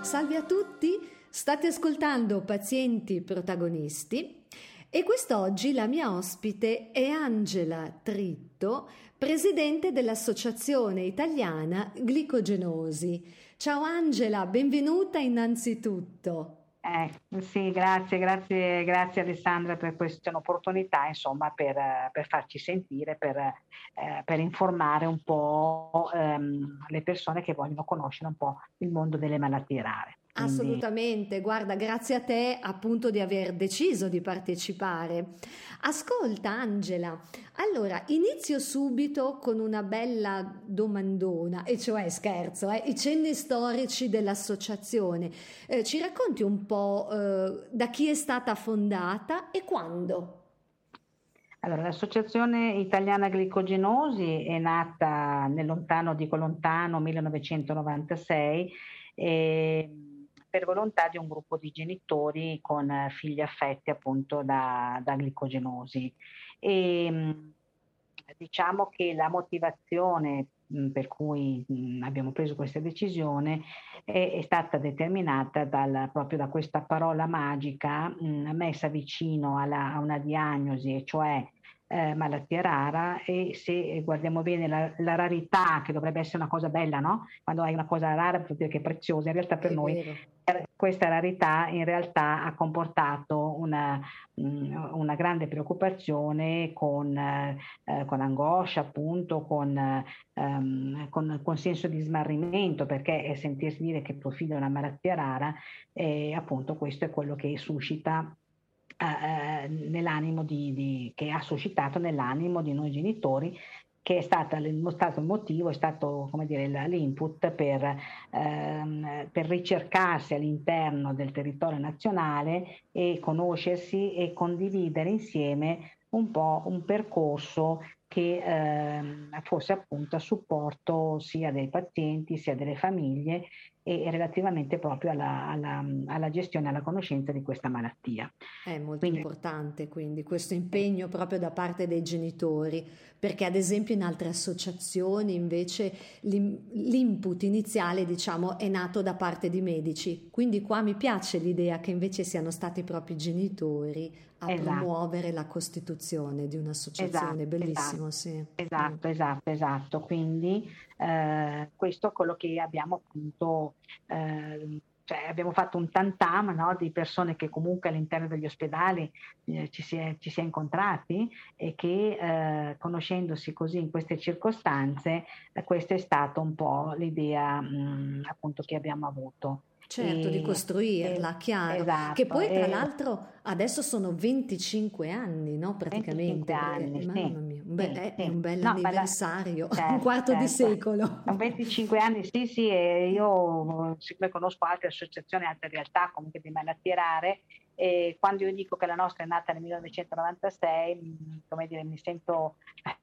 Salve a tutti, state ascoltando Pazienti Protagonisti e quest'oggi la mia ospite è Angela Tritto, presidente dell'Associazione Italiana Glicogenosi. Ciao Angela, benvenuta innanzitutto. Eh, sì, grazie, grazie, grazie Alessandra per questa opportunità, insomma, per, per farci sentire, per, eh, per, informare un po' ehm, le persone che vogliono conoscere un po' il mondo delle malattie rare. Quindi... Assolutamente, guarda, grazie a te appunto di aver deciso di partecipare. Ascolta Angela, allora inizio subito con una bella domandona, e cioè scherzo, eh, i cenni storici dell'associazione. Eh, ci racconti un po' eh, da chi è stata fondata e quando? Allora, l'Associazione Italiana Glicogenosi è nata nel lontano, dico lontano, 1996. E per volontà di un gruppo di genitori con eh, figli affetti appunto da, da glicogenosi. E, mm, diciamo che la motivazione mm, per cui mm, abbiamo preso questa decisione è, è stata determinata dal, proprio da questa parola magica messa vicino alla, a una diagnosi, e cioè eh, malattia rara e se guardiamo bene la, la, rarità, che dovrebbe essere una cosa bella, no? Quando hai una cosa rara vuol dire che è preziosa, in realtà per è noi vero. questa rarità in realtà ha comportato una, una grande preoccupazione con, eh, con angoscia, appunto, con, um, con, con, senso di smarrimento, perché sentirsi dire che tuo figlio è una malattia rara, eh, appunto questo è quello che suscita eh, nell'animo di, di, che ha suscitato nell'animo di noi genitori che è stato, stato il motivo, è stato come dire, l'input per, ehm, per, ricercarsi all'interno del territorio nazionale e conoscersi e condividere insieme un po' un percorso che ehm, fosse appunto a supporto sia dei pazienti sia delle famiglie e relativamente proprio alla, alla, alla gestione e alla conoscenza di questa malattia. È molto quindi, importante quindi questo impegno proprio da parte dei genitori, perché ad esempio in altre associazioni invece l'input iniziale diciamo è nato da parte di medici, quindi qua mi piace l'idea che invece siano stati i propri genitori a esatto. promuovere la costituzione di un'associazione, esatto, bellissimo, esatto, sì. Esatto, esatto, esatto, quindi eh, questo è quello che abbiamo appunto, eh, cioè abbiamo fatto un tantam no, di persone che comunque all'interno degli ospedali eh, ci, si è, ci, si è, incontrati e che eh, conoscendosi così in queste circostanze, eh, questa è stata un po' l'idea mh, appunto che abbiamo avuto. Certo, e, di costruirla, chiaro. Esatto, che poi tra l'altro adesso sono 25 anni, no? Praticamente. 25 anni, perché, sì, mamma mia, un bel, sì, è, sì. un bel no, anniversario, la, certo, un quarto certo. di secolo. 25 anni, sì, sì, e io siccome conosco altre associazioni, altre realtà comunque di malattie rare, e quando io dico che la nostra è nata nel 1996, come dire, mi sento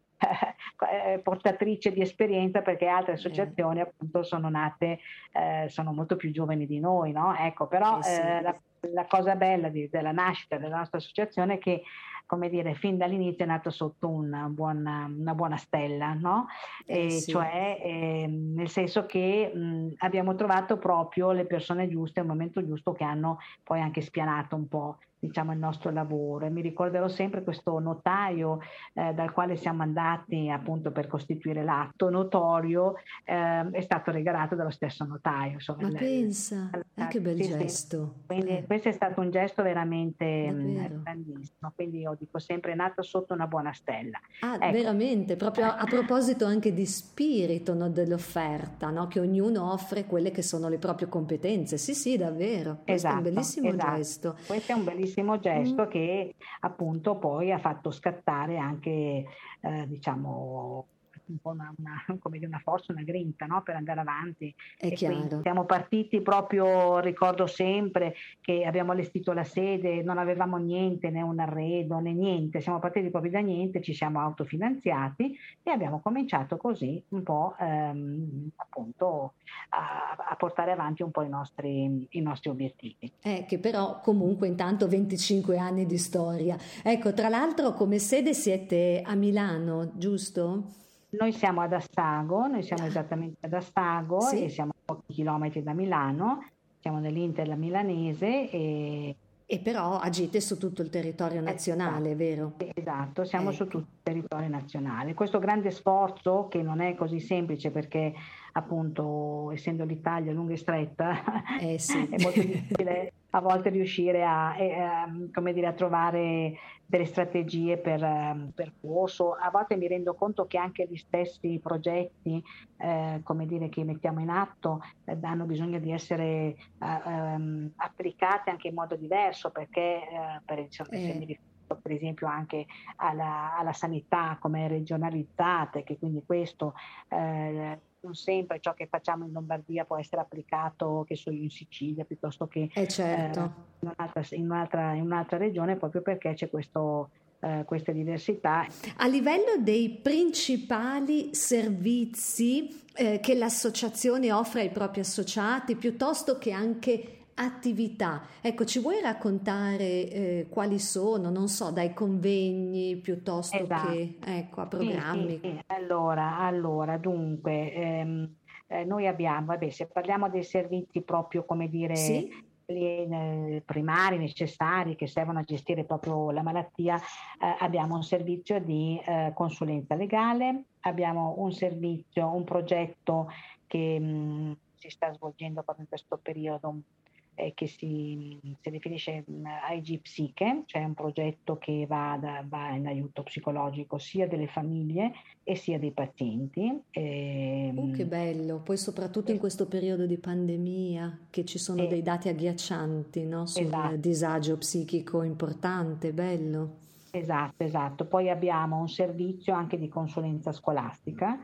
eh, portatrice di esperienza perché altre associazioni appunto sono nate, eh, sono molto più giovani di noi, no? Ecco, però eh sì. eh, la, la, cosa bella di, della nascita della nostra associazione è che come dire, fin dall'inizio è nato sotto una buona, una buona stella, no? Eh, sì. Cioè, eh, nel senso che mh, abbiamo trovato proprio le persone giuste al momento giusto che hanno poi anche spianato un po' diciamo, il nostro lavoro e mi ricorderò sempre questo notaio eh, dal quale siamo andati appunto per costituire l'atto notorio eh, è stato regalato dallo stesso notaio. Insomma, Ma pensa, eh, che bel sì, gesto. Sì. Quindi eh. questo è stato un gesto veramente mh, grandissimo, quindi io dico sempre è nato sotto una buona stella. Ah, ecco. veramente, proprio a, a, proposito anche di spirito no, dell'offerta, no? che ognuno offre quelle che sono le proprie competenze. Sì, sì, davvero. Questo esatto, è un esatto, bellissimo esatto. gesto. Questo è un bellissimo bellissimo gesto mm. che appunto poi ha fatto scattare anche, eh, diciamo, un po' una, una, come dire, una forza, una grinta no? per andare avanti. È chiaro. Siamo partiti proprio, ricordo sempre che abbiamo allestito la sede, non avevamo niente, né un arredo né niente, siamo partiti proprio da niente, ci siamo autofinanziati e abbiamo cominciato così un po' ehm, appunto a, a, portare avanti un po' i nostri, i nostri obiettivi. Eh, che però comunque intanto 25 anni di storia. Ecco, tra l'altro come sede siete a Milano, giusto? Noi siamo ad Assago, noi siamo esattamente ad Assago Sì. e siamo a pochi chilometri da Milano, siamo nell'Inter milanese e E però agite su tutto il territorio nazionale, vero? Esatto, siamo su Ecco. tutto il territorio nazionale. Questo grande sforzo, che non è così semplice perché appunto essendo l'Italia lunga e stretta, Eh sì. è molto difficile a volte riuscire a, eh, come dire, a trovare delle strategie per ehm, percorso. A volte mi rendo conto che anche gli stessi progetti, eh, come dire, che mettiamo in atto, eh, hanno bisogno di essere eh, ehm, applicati anche in modo diverso perché eh, per, insomma, Eh. per esempio anche alla, alla sanità come regionalizzata e che quindi questo eh, non sempre ciò che facciamo in Lombardia può essere applicato che so io in Sicilia piuttosto che Eh certo. in un'altra, in un'altra, in un'altra regione proprio perché c'è questo, eh, queste diversità. A livello dei principali servizi eh, che l'associazione offre ai propri associati, piuttosto che anche attività, ecco, ci vuoi raccontare eh, quali sono, non so, dai convegni piuttosto Esatto. che ecco, a Sì, programmi? sì, sì. Allora, allora, dunque, ehm, eh, noi abbiamo, vabbè, se parliamo dei servizi proprio come dire Sì? eh, primari, necessari, che servono a gestire proprio la malattia, eh, abbiamo un servizio di eh, consulenza legale, abbiamo un servizio, un progetto che mh, si sta svolgendo proprio in questo periodo eh, che si, si definisce mh, IG Psiche, cioè un progetto che va, da- va in aiuto psicologico sia delle famiglie e sia dei pazienti. E, Oh, che bello, poi soprattutto in questo periodo di pandemia che ci sono e- dei dati agghiaccianti, no? Sul esatto. disagio psichico importante, bello. Esatto, esatto. Poi abbiamo un servizio anche di consulenza scolastica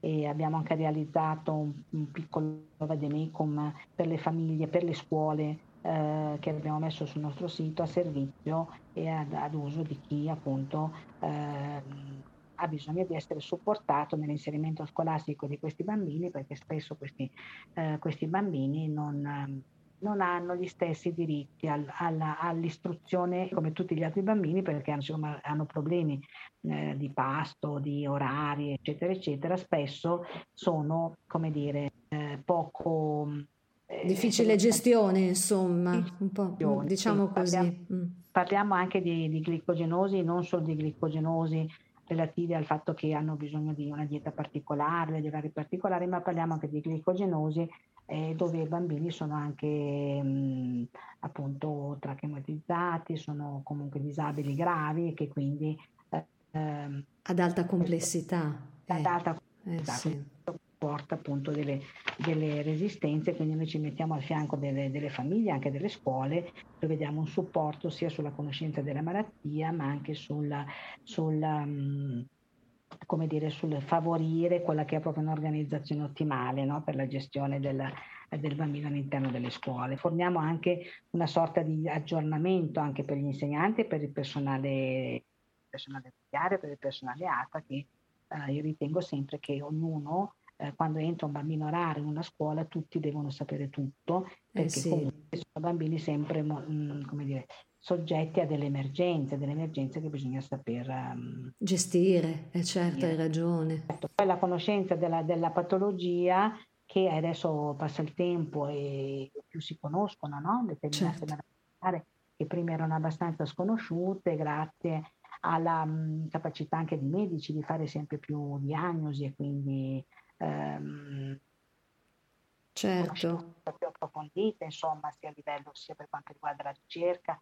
e abbiamo anche realizzato un, un piccolo vademecum per le famiglie, per le scuole eh, che abbiamo messo sul nostro sito a servizio e ad, ad uso di chi appunto ehm, ha bisogno di essere supportato nell'inserimento scolastico di questi bambini perché spesso questi, eh, questi bambini non, non hanno gli stessi diritti al- alla- all'istruzione come tutti gli altri bambini perché insomma, hanno problemi eh, di pasto, di orari, eccetera, eccetera. Spesso sono, come dire, eh, poco... eh, Difficile gestione, insomma, un po', Gestione, diciamo sì, così. parliamo- Mm. Parliamo anche di, di glicogenosi, non solo di glicogenosi relativi al fatto che hanno bisogno di una dieta particolare, di orari particolari, ma parliamo anche di glicogenosi eh, dove i bambini sono anche mh, appunto trachematizzati, sono comunque disabili gravi e che quindi eh, ehm, Ad alta complessità. eh, data eh, esatto, sì. porta appunto delle, delle resistenze, quindi noi ci mettiamo al fianco delle, delle famiglie, anche delle scuole, dove diamo un supporto sia sulla conoscenza della malattia, ma anche sul, sul, um, come dire, sul favorire quella che è proprio un'organizzazione ottimale no? per la gestione del, del bambino all'interno delle scuole. Forniamo anche una sorta di aggiornamento anche per gli insegnanti e per il personale, personale per il personale ATA, che eh, io ritengo sempre che ognuno eh, quando entra un bambino raro in una scuola tutti devono sapere tutto Eh perché sì. comunque sono bambini sempre mh, come dire, soggetti a delle emergenze, delle emergenze che bisogna saper um, Gestire, eh, certo, hai ragione. Poi la conoscenza della, della patologia che adesso passa il tempo e più si conoscono, no? Determinate Certo. malattie che prima erano abbastanza sconosciute grazie alla mh, capacità anche di medici di fare sempre più diagnosi e quindi ehm, Certo, più approfondita, insomma, sia a livello sia per quanto riguarda la ricerca,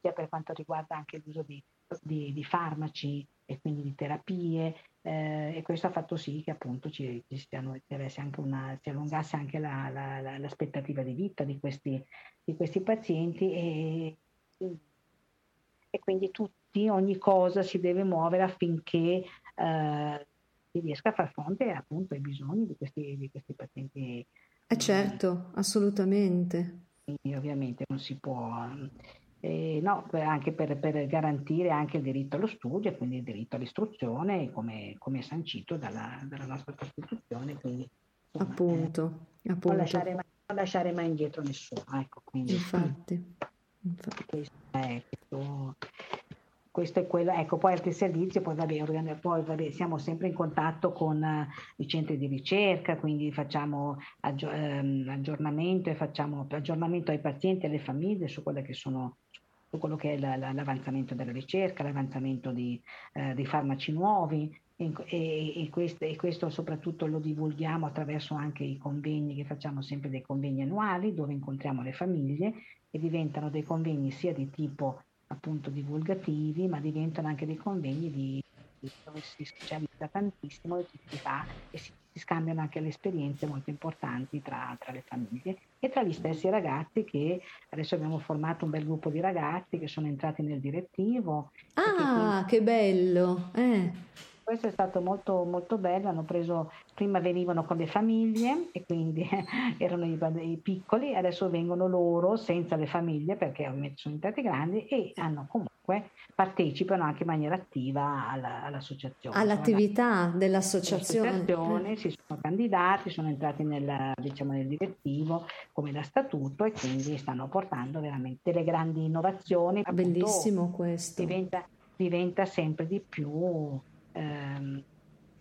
sia per quanto riguarda anche l'uso di, di- di farmaci e quindi di terapie, eh, e questo ha fatto sì che appunto ci, ci stiano- anche una, si allungasse anche la- la- la- l'aspettativa di vita di questi, di questi pazienti e, e quindi tutti, ogni cosa si deve muovere affinché eh, si riesca a far fronte appunto ai bisogni di questi, di questi pazienti eh certo, assolutamente. quindi ovviamente non si può, eh, no, per- anche per, per garantire anche il diritto allo studio e quindi il diritto all'istruzione come, come sancito dalla, dalla nostra Costituzione, quindi insomma, Appunto, eh, non, appunto. lasciare mai, non lasciare mai indietro nessuno, ecco, quindi Infatti, infatti. questo è, questo, questo è quello, ecco, poi altri servizi, poi, vabbè, poi vabbè, siamo sempre in contatto con uh, i centri di ricerca, quindi facciamo aggi- ehm, aggiornamento e facciamo aggiornamento ai pazienti e alle famiglie su quello che sono su quello che è la, la, l'avanzamento della ricerca, l'avanzamento di, eh, di farmaci nuovi. E, e, questo, e, questo, soprattutto lo divulghiamo attraverso anche i convegni che facciamo sempre dei convegni annuali dove incontriamo le famiglie e diventano dei convegni sia di tipo appunto divulgativi, ma diventano anche dei convegni di, dove si socializza tantissimo e si fa e si, si, scambiano anche le esperienze molto importanti tra, tra, le famiglie e tra gli stessi ragazzi che adesso abbiamo formato un bel gruppo di ragazzi che sono entrati nel direttivo. Ah, che, quindi, che bello! Eh questo è stato molto, molto bello, hanno preso, prima venivano con le famiglie e quindi erano i, i, piccoli, adesso vengono loro senza le famiglie perché ovviamente sono diventati grandi e hanno comunque partecipano anche in maniera attiva alla, all'associazione. All'attività dell'associazione. L'associazione si sono candidati, sono entrati nel, diciamo, nel direttivo come da statuto e quindi stanno portando veramente delle grandi innovazioni. Bellissimo Appunto, questo. Diventa, diventa sempre di più ehm,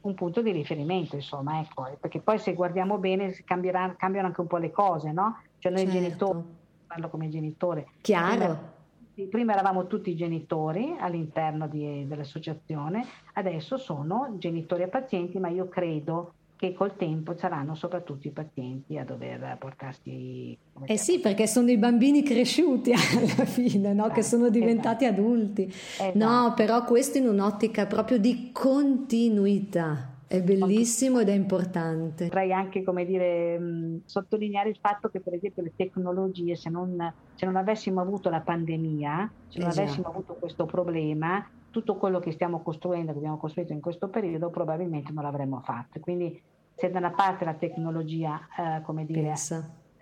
un punto di riferimento, insomma, ecco, perché poi se guardiamo bene cambiano anche un po' le cose, no? Cioè noi certo. genitori, parlo come genitore. Chiaro. Prima, prima eravamo tutti genitori all'interno di, dell'associazione, adesso sono genitori e pazienti, ma io credo che col tempo saranno soprattutto i pazienti a dover portarsi. Eh sì, perché sono i bambini cresciuti alla fine, no? che sono diventati esatto. adulti. Esatto. No, però questo in un'ottica proprio di continuità. È bellissimo ed è importante. Vorrei anche, come dire, mh, sottolineare il fatto che, per esempio, le tecnologie, se non, se non avessimo avuto la pandemia, se non esatto. avessimo avuto questo problema, tutto quello che stiamo costruendo, che abbiamo costruito in questo periodo, probabilmente non l'avremmo fatto. Quindi se da una parte la tecnologia, eh, come dire,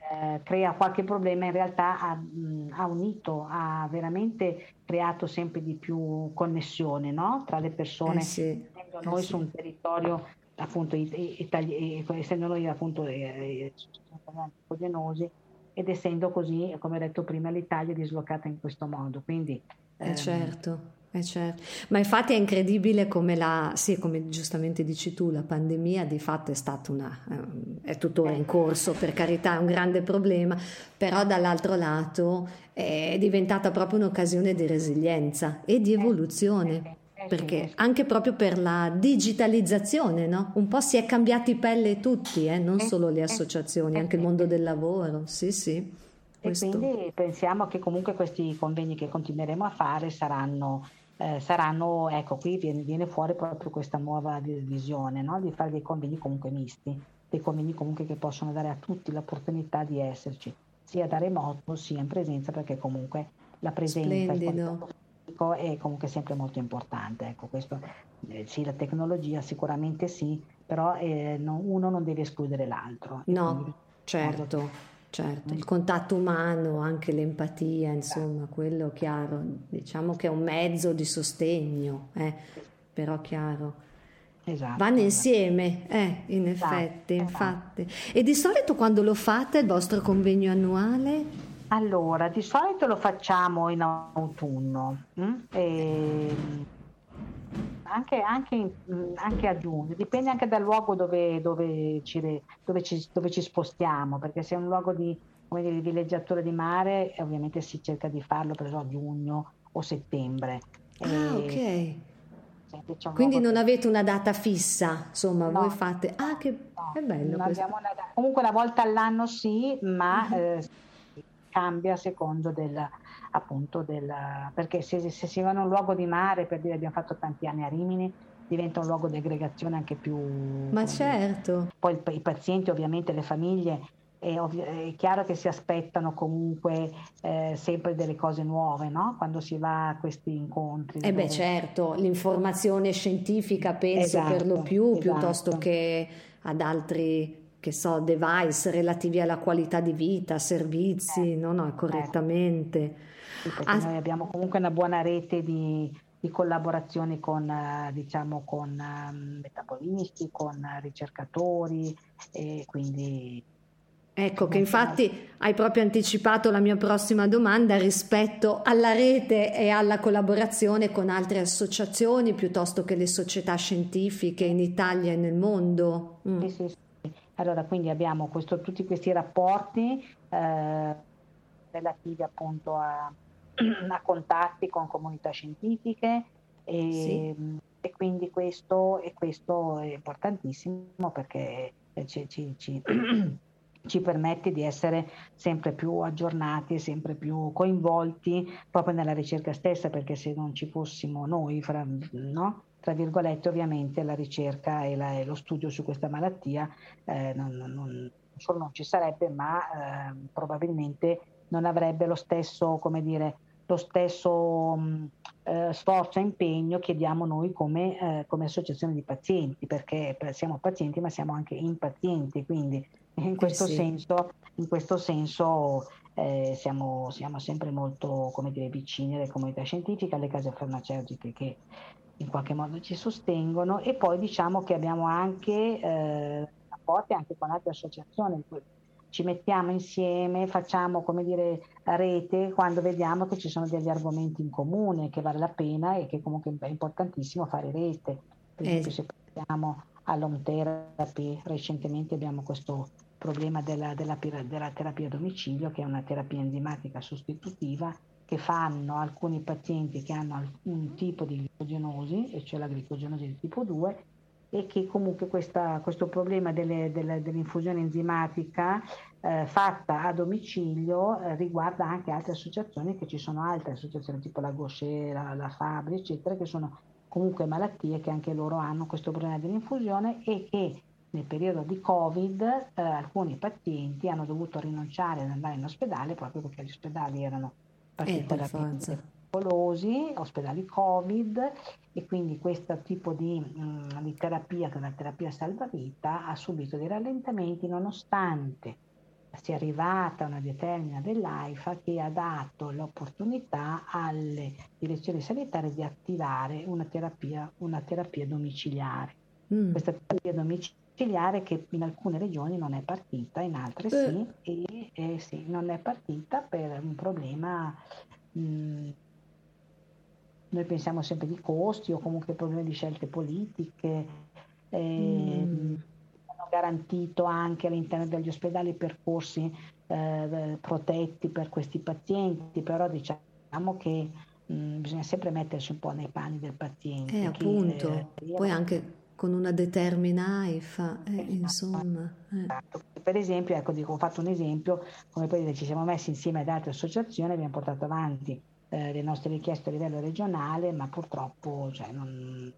eh, crea qualche problema, in realtà ha, mh, ha, unito, ha veramente creato sempre di più connessione no? tra le persone, eh sì, essendo noi sì. su un territorio appunto itali- essendo noi appunto eh, genosi ed essendo così, come ho detto prima, l'Italia è dislocata in questo modo. Quindi, eh, ehm, certo. Eh certo. Ma infatti è incredibile come la, sì, come giustamente dici tu, la pandemia di fatto è stata una, eh, è tuttora in corso, per carità, è un grande problema, però dall'altro lato è diventata proprio un'occasione di resilienza e di evoluzione. Perché anche proprio per la digitalizzazione, no? Un po' si è cambiati pelle tutti, eh? non solo le associazioni, anche il mondo del lavoro, sì, sì. Questo. E quindi pensiamo che comunque questi convegni che continueremo a fare saranno eh, saranno, ecco qui viene, viene, fuori proprio questa nuova visione no? di fare dei convegni comunque misti, dei convegni comunque che possono dare a tutti l'opportunità di esserci, sia da remoto sia in presenza, perché comunque la presenza è comunque sempre molto importante. Ecco, questo, eh, sì, la tecnologia sicuramente sì, però eh, no, uno non deve escludere l'altro. No, quindi, certo. Certo, il contatto umano, anche l'empatia, insomma, quello chiaro, diciamo che è un mezzo di sostegno, eh, però chiaro. Esatto, Vanno esatto. insieme, eh, in esatto, effetti, esatto. infatti. E di solito quando lo fate il vostro convegno annuale? Allora, di solito lo facciamo in autunno. Hm? E anche, anche, anche, a giugno, dipende anche dal luogo dove, dove, ci, dove, ci, dove ci, spostiamo, perché se è un luogo di, dire, di villeggiatura di mare, ovviamente si cerca di farlo per a giugno o settembre. Ah, e, ok. Quindi non avete una data fissa, insomma, no, voi fate... Ah, che no, è bello. Una, comunque una volta all'anno sì, ma uh-huh. eh, cambia a secondo del, appunto del, perché se, se, si va in un luogo di mare, per dire abbiamo fatto tanti anni a Rimini, diventa un luogo di aggregazione anche più... Ma certo. Poi i, pazienti, ovviamente le famiglie, è, ovvi- è, chiaro che si aspettano comunque eh, sempre delle cose nuove, no? Quando si va a questi incontri. Eh beh, certo, l'informazione scientifica penso esatto, per lo più, esatto. piuttosto che ad altri che so, device relativi alla qualità di vita, servizi, eh, no, no, certo. correttamente. Sì, ah, noi abbiamo comunque una buona rete di, di collaborazioni con, uh, diciamo, con uh, metabolisti, con ricercatori e quindi Ecco che infatti hai proprio anticipato la mia prossima domanda rispetto alla rete e alla collaborazione con altre associazioni piuttosto che le società scientifiche in Italia e nel mondo. Mm. Sì, sì, sì. Allora, quindi abbiamo questo, tutti questi rapporti eh, relativi appunto a, a, contatti con comunità scientifiche e, sì. e quindi questo, e questo, è importantissimo perché ci, ci, ci ci permette di essere sempre più aggiornati sempre più coinvolti proprio nella ricerca stessa, perché se non ci fossimo noi, fra, no? Tra virgolette, ovviamente la ricerca e, la, e, lo studio su questa malattia eh, non, non, solo non ci sarebbe, ma eh, probabilmente non avrebbe lo stesso, come dire, lo stesso mh, eh, sforzo e impegno che diamo noi come, eh, come associazione di pazienti, perché siamo pazienti ma siamo anche impazienti, quindi in eh questo sì. senso, in questo senso eh, siamo, siamo, sempre molto come dire, vicini alle comunità scientifiche, alle case farmaceutiche che in qualche modo ci sostengono e poi diciamo che abbiamo anche eh, rapporti anche con altre associazioni ci mettiamo insieme, facciamo come dire rete quando vediamo che ci sono degli argomenti in comune, che vale la pena e che comunque è importantissimo fare rete. Per esempio eh. se pensiamo all'home therapy, recentemente abbiamo questo problema della, della, della terapia a domicilio, che è una terapia enzimatica sostitutiva che fanno alcuni pazienti che hanno un tipo di glicogenosi, e cioè la glicogenosi di tipo 2, e che comunque questa, questo problema delle, delle, dell'infusione enzimatica eh, fatta a domicilio eh, riguarda anche altre associazioni, che ci sono altre associazioni tipo la Gaucher, la, la Fabri, eccetera, che sono comunque malattie che anche loro hanno questo problema dell'infusione e che nel periodo di Covid eh, alcuni pazienti hanno dovuto rinunciare ad andare in ospedale proprio perché gli ospedali erano particolarmente eh, pericolosi, ospedali Covid e quindi questo tipo di, mh, mm, di terapia, che è una terapia salvavita, ha subito dei rallentamenti nonostante sia arrivata una determina dell'AIFA che ha dato l'opportunità alle direzioni sanitarie di attivare una terapia, una terapia domiciliare. Mm. Questa terapia domiciliare domiciliare che in alcune regioni non è partita, in altre sì, e, e sì, non è partita per un problema, mh, noi pensiamo sempre di costi o comunque problemi di scelte politiche, eh, mm. hanno garantito anche all'interno degli ospedali percorsi eh, protetti per questi pazienti, però diciamo che mh, bisogna sempre mettersi un po' nei panni del paziente. Eh, appunto, eh, poi anche con una determina AIFA, eh, esatto. insomma. Eh. Per esempio, ecco, dico, ho fatto un esempio, come poi ci siamo messi insieme ad altre associazioni, abbiamo portato avanti eh, le nostre richieste a livello regionale, ma purtroppo cioè, non,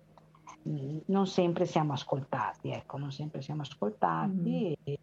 non, sempre siamo ascoltati, ecco, non sempre siamo ascoltati mm. e,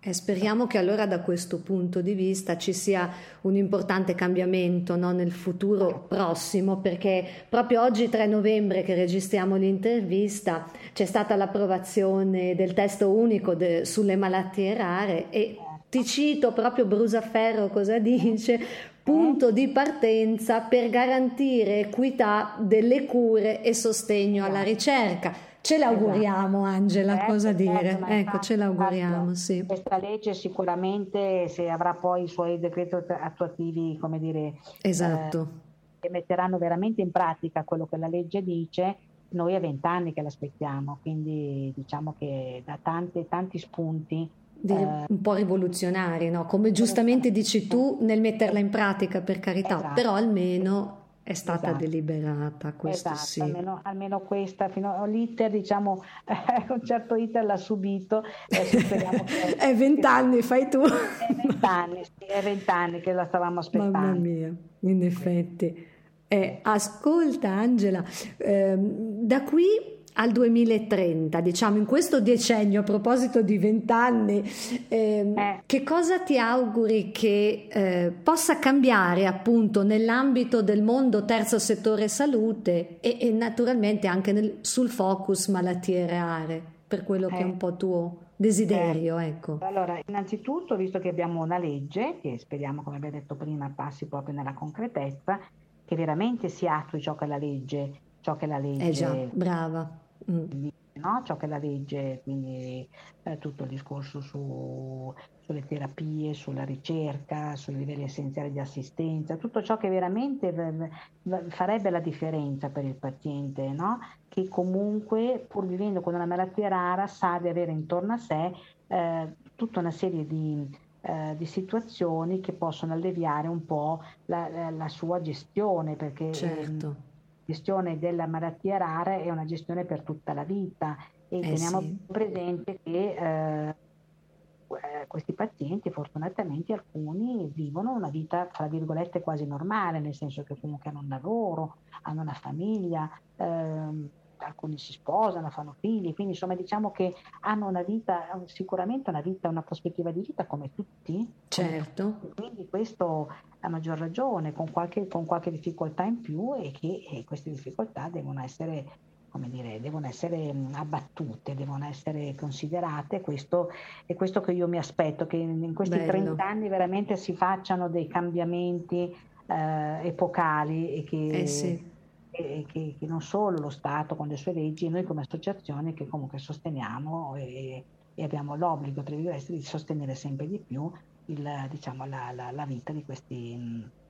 e speriamo che allora da questo punto di vista ci sia un importante cambiamento no, nel futuro prossimo, perché proprio oggi 3 novembre che registriamo l'intervista c'è stata l'approvazione del testo unico de, sulle malattie rare e ti cito proprio Brusaferro cosa dice, punto di partenza per garantire equità delle cure e sostegno alla ricerca Ce l'auguriamo esatto. Angela, certo, cosa dire? Certo, ecco, infatti, ce l'auguriamo, sì. Questa legge sicuramente se avrà poi i suoi decreti attuativi, come dire, esatto. Eh, che metteranno veramente in pratica quello che la legge dice, noi a vent'anni che l'aspettiamo, quindi diciamo che da tanti, tanti spunti eh, un po' rivoluzionari, no? come giustamente dici tu nel metterla in pratica per carità, esatto. però almeno è stata esatto. deliberata, questo esatto, sì. Almeno, almeno, questa, fino all'iter, diciamo, un certo iter l'ha subito. Che, è vent'anni, fai tu. È vent'anni, sì, è vent'anni che la stavamo aspettando. Mamma mia, in effetti. Eh, ascolta Angela, eh, da qui al 2030, diciamo in questo decennio, a proposito di vent'anni, ehm, eh. che cosa ti auguri che eh, possa cambiare appunto nell'ambito del mondo terzo settore salute e, e naturalmente anche nel, sul focus malattie rare, per quello eh. che è un eh. po' tuo desiderio? Eh. Ecco. Allora, innanzitutto, visto che abbiamo una legge, che speriamo, come abbiamo detto prima, passi proprio nella concretezza, che veramente si attui ciò che la legge ciò che la legge eh già, brava Mm. no? ciò che la regge, quindi eh, tutto il discorso su, sulle terapie, sulla ricerca, sui livelli essenziali di assistenza, tutto ciò che veramente v- v- farebbe la differenza per il paziente, no? che comunque pur vivendo con una malattia rara sa di avere intorno a sé eh, tutta una serie di, eh, di, situazioni che possono alleviare un po' la, la, la sua gestione, perché certo. Gestione della malattia rara è una gestione per tutta la vita e eh teniamo sì. presente che eh, eh, questi pazienti, fortunatamente alcuni, vivono una vita, tra virgolette, quasi normale, nel senso che comunque hanno un lavoro, hanno una famiglia, ehm, alcuni si sposano, fanno figli, quindi insomma diciamo che hanno una vita, sicuramente una vita, una prospettiva di vita come tutti. Certo. Quindi questo a maggior ragione, con qualche, con qualche difficoltà in più e che e queste difficoltà devono essere come dire, devono essere abbattute, devono essere considerate. Questo è questo che io mi aspetto, che in questi Bello. 30 anni veramente si facciano dei cambiamenti eh, epocali e che, eh sì. E che, che, non solo lo Stato con le sue leggi, noi come associazione che comunque sosteniamo e, e abbiamo l'obbligo di sostenere sempre di più il, diciamo, la, la, la, vita di questi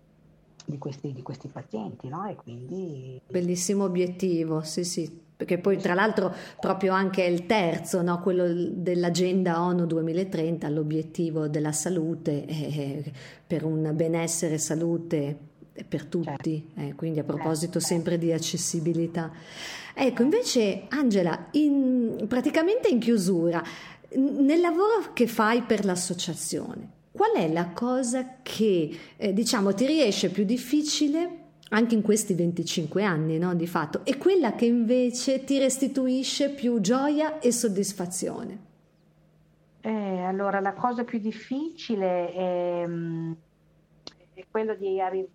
di questi, di questi pazienti, no? Quindi... Bellissimo obiettivo, sì sì, perché poi tra l'altro proprio anche il terzo, no? quello dell'agenda ONU 2030, l'obiettivo della salute eh, per un benessere e per tutti, certo. eh, quindi a proposito certo. sempre di accessibilità. Ecco, invece Angela, in, praticamente in chiusura, nel lavoro che fai per l'associazione, Qual è la cosa che eh, diciamo ti riesce più difficile anche in questi 25 anni no, di fatto e quella che invece ti restituisce più gioia e soddisfazione? Eh, allora la cosa più difficile è, mm, è quello di, arri-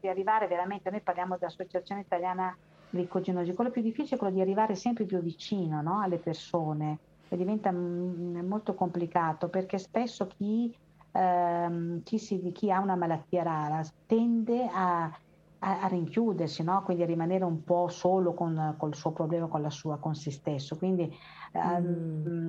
di, arrivare veramente, noi parliamo dell'Associazione Italiana Glicogenosi, quello più difficile è quello di arrivare sempre più vicino no, alle persone e diventa m- mm, molto complicato perché spesso chi ehm, chi, si, chi, ha una malattia rara tende a, a, a rinchiudersi, no? quindi a rimanere un po' solo con, con, il suo problema, con la sua, con se stesso. Quindi ehm, mm.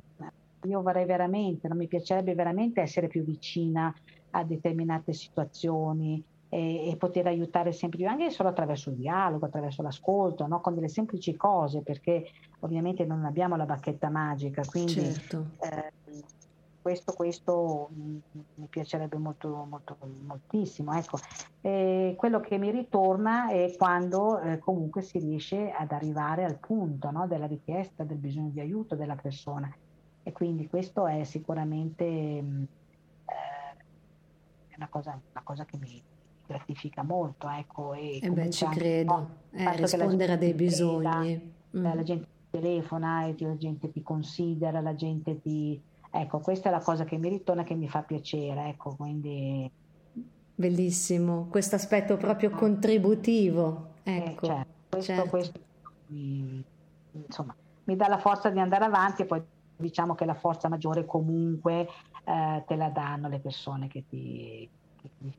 io vorrei veramente, non mi piacerebbe veramente essere più vicina a determinate situazioni e, e poter aiutare sempre più, anche solo attraverso il dialogo, attraverso l'ascolto, no? con delle semplici cose, perché ovviamente non abbiamo la bacchetta magica, quindi certo. eh, questo, questo mi piacerebbe molto, molto, moltissimo. Ecco. Eh, quello che mi ritorna è quando eh, comunque si riesce ad arrivare al punto no, della richiesta, del bisogno di aiuto della persona. E quindi questo è sicuramente eh, una, cosa, una, cosa, che mi gratifica molto. Ecco, e eh beh, ci credo, eh, rispondere a dei bisogni. Creda, mm. La gente telefona, la gente ti considera, la gente ti Ecco, questa è la cosa che mi ritorna, che mi fa piacere, ecco, quindi... Bellissimo, questo aspetto proprio contributivo, ecco. Eh, certo. Questo, certo. questo mi, insomma, mi dà la forza di andare avanti e poi diciamo che la forza maggiore comunque eh, te la danno le persone che ti,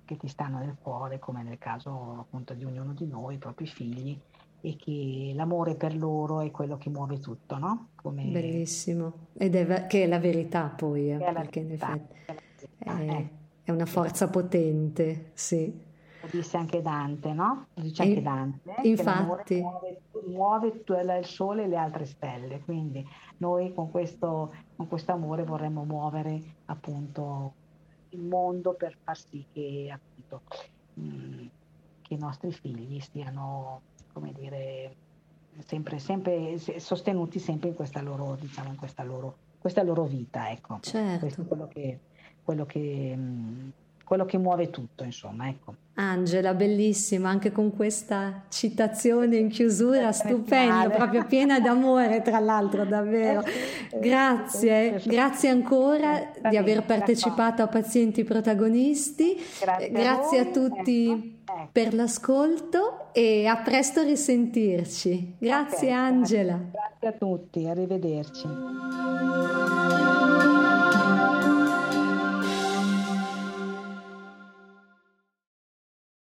che, ti stanno nel cuore, come nel caso appunto di ognuno di noi, i propri figli, e che l'amore per loro è quello che muove tutto, no? Come... Bellissimo, ed è che è la verità poi, eh, perché verità, in effetti è, è, ecco. è, una forza potente, sì. Lo disse anche Dante, no? Lo dice anche Dante. Eh, infatti. Muove, muove il sole e le altre stelle, quindi noi con questo, con questo amore vorremmo muovere appunto il mondo per far sì che, appunto, mh, mm, che i nostri figli stiano come dire, sempre, sempre sostenuti sempre in questa loro, diciamo, in questa loro, questa loro vita, ecco. Certo. Questo è quello che, quello che, quello che muove tutto, insomma, ecco. Angela, bellissima, anche con questa citazione in chiusura, stupenda, proprio piena d'amore, tra l'altro, davvero. Grazie, grazie ancora di aver partecipato a Pazienti Protagonisti, grazie, a, tutti ecco, ecco. per l'ascolto e a presto risentirci. Grazie Angela. Grazie a tutti, arrivederci.